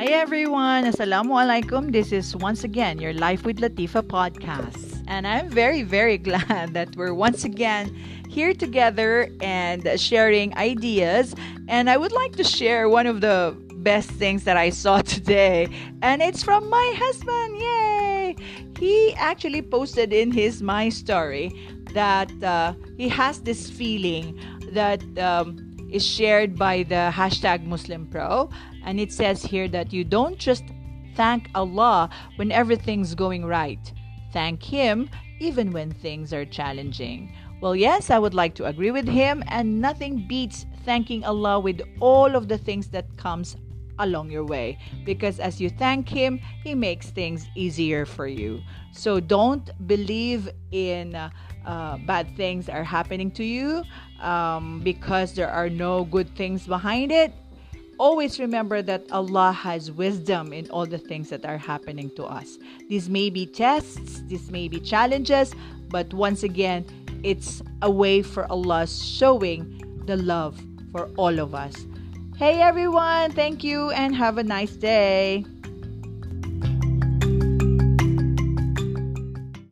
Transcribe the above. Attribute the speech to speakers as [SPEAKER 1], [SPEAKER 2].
[SPEAKER 1] Hey everyone, Assalamu alaikum. This is once again your Life with Latifa podcast. And I'm very, very glad that we're once again here together and sharing ideas. And I would like to share one of the best things that I saw today, and it's from my husband. Yay! He actually posted in his My Story that uh, he has this feeling that. Um, is shared by the hashtag Muslim Pro, and it says here that you don't just thank Allah when everything's going right. Thank Him even when things are challenging. Well, yes, I would like to agree with him, and nothing beats thanking Allah with all of the things that comes along your way because as you thank him he makes things easier for you so don't believe in uh, uh, bad things are happening to you um, because there are no good things behind it. Always remember that Allah has wisdom in all the things that are happening to us. These may be tests, these may be challenges, but once again, it's a way for Allah showing the love for all of us. Hey everyone, thank you and have a nice day.